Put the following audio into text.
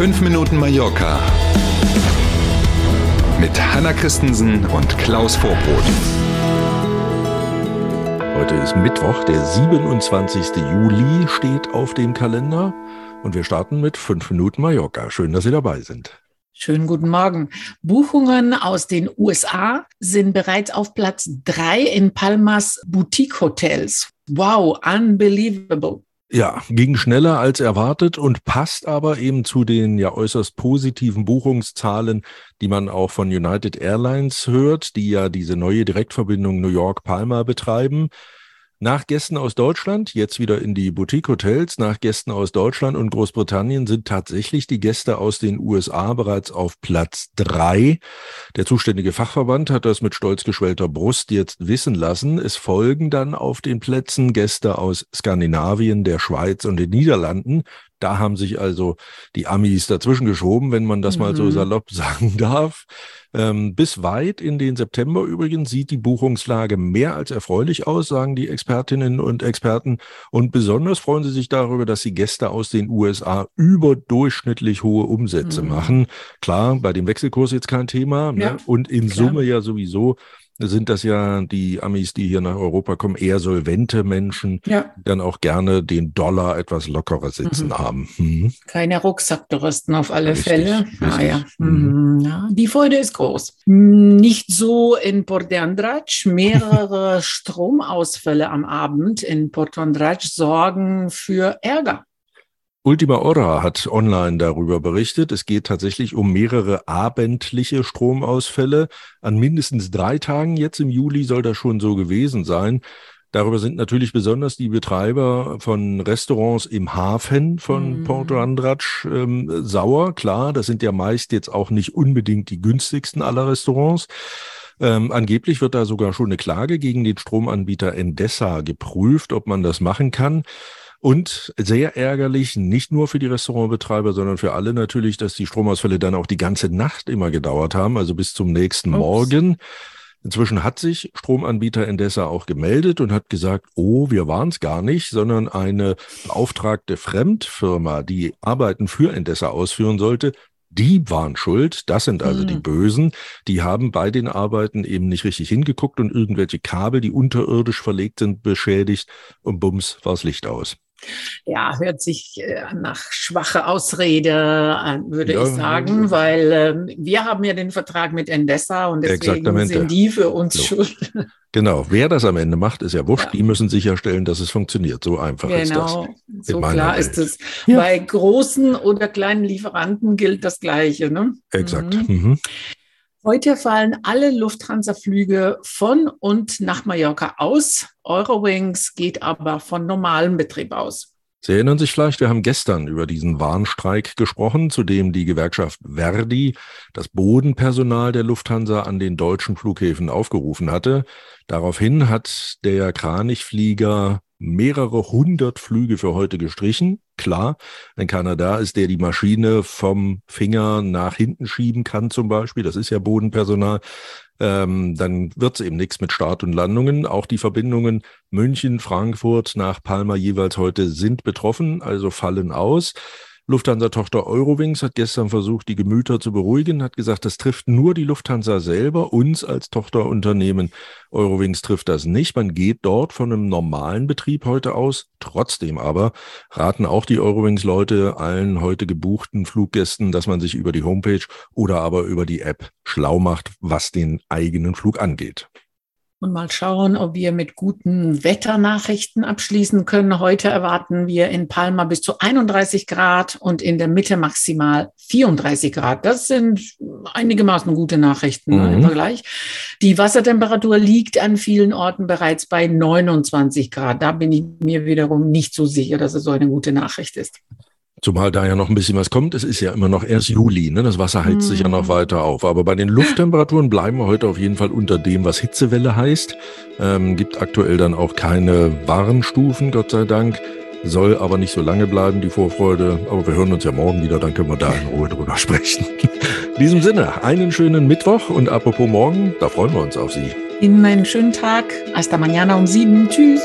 5 Minuten Mallorca mit Hanna Christensen und Klaus Vorbrot. Heute ist Mittwoch, der 27. Juli steht auf dem Kalender und wir starten mit 5 Minuten Mallorca. Schön, dass Sie dabei sind. Schönen guten Morgen. Buchungen aus den USA sind bereits auf Platz 3 in Palmas Boutique Hotels. Wow, unbelievable. Ja, ging schneller als erwartet und passt aber eben zu den ja äußerst positiven Buchungszahlen, die man auch von United Airlines hört, die ja diese neue Direktverbindung New York-Palma betreiben. Nach Gästen aus Deutschland, jetzt wieder in die Boutique-Hotels, nach Gästen aus Deutschland und Großbritannien sind tatsächlich die Gäste aus den USA bereits auf Platz drei. Der zuständige Fachverband hat das mit stolz geschwellter Brust jetzt wissen lassen. Es folgen dann auf den Plätzen Gäste aus Skandinavien, der Schweiz und den Niederlanden. Da haben sich also die Amis dazwischen geschoben, wenn man das mhm. mal so mhm. salopp sagen darf. Ähm, bis weit in den September übrigens sieht die Buchungslage mehr als erfreulich aus, sagen die Expertinnen und Experten. Und besonders freuen sie sich darüber, dass die Gäste aus den USA überdurchschnittlich hohe Umsätze mhm. machen. Klar, bei dem Wechselkurs jetzt kein Thema. Ne? Ja, Und in klar. Summe ja sowieso sind das ja die Amis, die hier nach Europa kommen, eher solvente Menschen, ja. die dann auch gerne den Dollar etwas lockerer sitzen mhm. haben. Mhm. Keine Rucksacktouristen auf alle richtig, Fälle. Richtig. Ah, ja. Mhm. mhm. ja. Die Freude ist groß. Nicht so in Port Andrach. Mehrere Stromausfälle am Abend in Port Andrach sorgen für Ärger. Ultima Hora hat online darüber berichtet. Es geht tatsächlich um mehrere abendliche Stromausfälle. An mindestens drei Tagen jetzt im Juli soll das schon so gewesen sein. Darüber sind natürlich besonders die Betreiber von Restaurants im Hafen von mm. Porto Andratsch ähm, sauer. Klar, das sind ja meist jetzt auch nicht unbedingt die günstigsten aller Restaurants. Ähm, angeblich wird da sogar schon eine Klage gegen den Stromanbieter Endesa geprüft, ob man das machen kann. Und sehr ärgerlich, nicht nur für die Restaurantbetreiber, sondern für alle natürlich, dass die Stromausfälle dann auch die ganze Nacht immer gedauert haben, also bis zum nächsten Ups. Morgen. Inzwischen hat sich Stromanbieter Endesa auch gemeldet und hat gesagt, oh, wir waren es gar nicht, sondern eine beauftragte Fremdfirma, die Arbeiten für Endesa ausführen sollte, die waren schuld. Das sind also mhm. die Bösen. Die haben bei den Arbeiten eben nicht richtig hingeguckt und irgendwelche Kabel, die unterirdisch verlegt sind, beschädigt und bums war das Licht aus. Ja, hört sich äh, nach schwache Ausrede an, würde ja, ich sagen, ja. weil äh, wir haben ja den Vertrag mit Endesa und deswegen sind die für uns so. schuld. Genau, wer das am Ende macht, ist ja wurscht. Ja. Die müssen sicherstellen, dass es funktioniert. So einfach genau. ist das. Genau, so klar Welt. ist es. Bei großen oder kleinen Lieferanten gilt das Gleiche. Ne? Exakt. Mhm. Mhm. Heute fallen alle Lufthansa-Flüge von und nach Mallorca aus. Eurowings geht aber von normalem Betrieb aus. Sie erinnern sich vielleicht, wir haben gestern über diesen Warnstreik gesprochen, zu dem die Gewerkschaft Verdi das Bodenpersonal der Lufthansa an den deutschen Flughäfen aufgerufen hatte. Daraufhin hat der Kranichflieger mehrere hundert Flüge für heute gestrichen. Klar, wenn keiner da ist, der die Maschine vom Finger nach hinten schieben kann zum Beispiel, das ist ja Bodenpersonal, ähm, dann wird's eben nichts mit Start und Landungen. Auch die Verbindungen München, Frankfurt nach Palma jeweils heute sind betroffen, also fallen aus. Lufthansa-Tochter Eurowings hat gestern versucht, die Gemüter zu beruhigen, hat gesagt, das trifft nur die Lufthansa selber, uns als Tochterunternehmen. Eurowings trifft das nicht. Man geht dort von einem normalen Betrieb heute aus. Trotzdem aber raten auch die Eurowings-Leute allen heute gebuchten Fluggästen, dass man sich über die Homepage oder aber über die App schlau macht, was den eigenen Flug angeht und mal schauen, ob wir mit guten Wetternachrichten abschließen können. Heute erwarten wir in Palma bis zu 31 Grad und in der Mitte maximal 34 Grad. Das sind einigermaßen gute Nachrichten mhm. im Vergleich. Die Wassertemperatur liegt an vielen Orten bereits bei 29 Grad. Da bin ich mir wiederum nicht so sicher, dass es so eine gute Nachricht ist. Zumal da ja noch ein bisschen was kommt. Es ist ja immer noch erst Juli, ne? Das Wasser heizt sich ja noch mhm. weiter auf. Aber bei den Lufttemperaturen bleiben wir heute auf jeden Fall unter dem, was Hitzewelle heißt. Ähm, gibt aktuell dann auch keine Warnstufen, Gott sei Dank. Soll aber nicht so lange bleiben, die Vorfreude. Aber wir hören uns ja morgen wieder, dann können wir da in Ruhe drüber sprechen. In diesem Sinne, einen schönen Mittwoch und apropos morgen, da freuen wir uns auf Sie. Ihnen einen schönen Tag. Hasta mañana um sieben. Tschüss.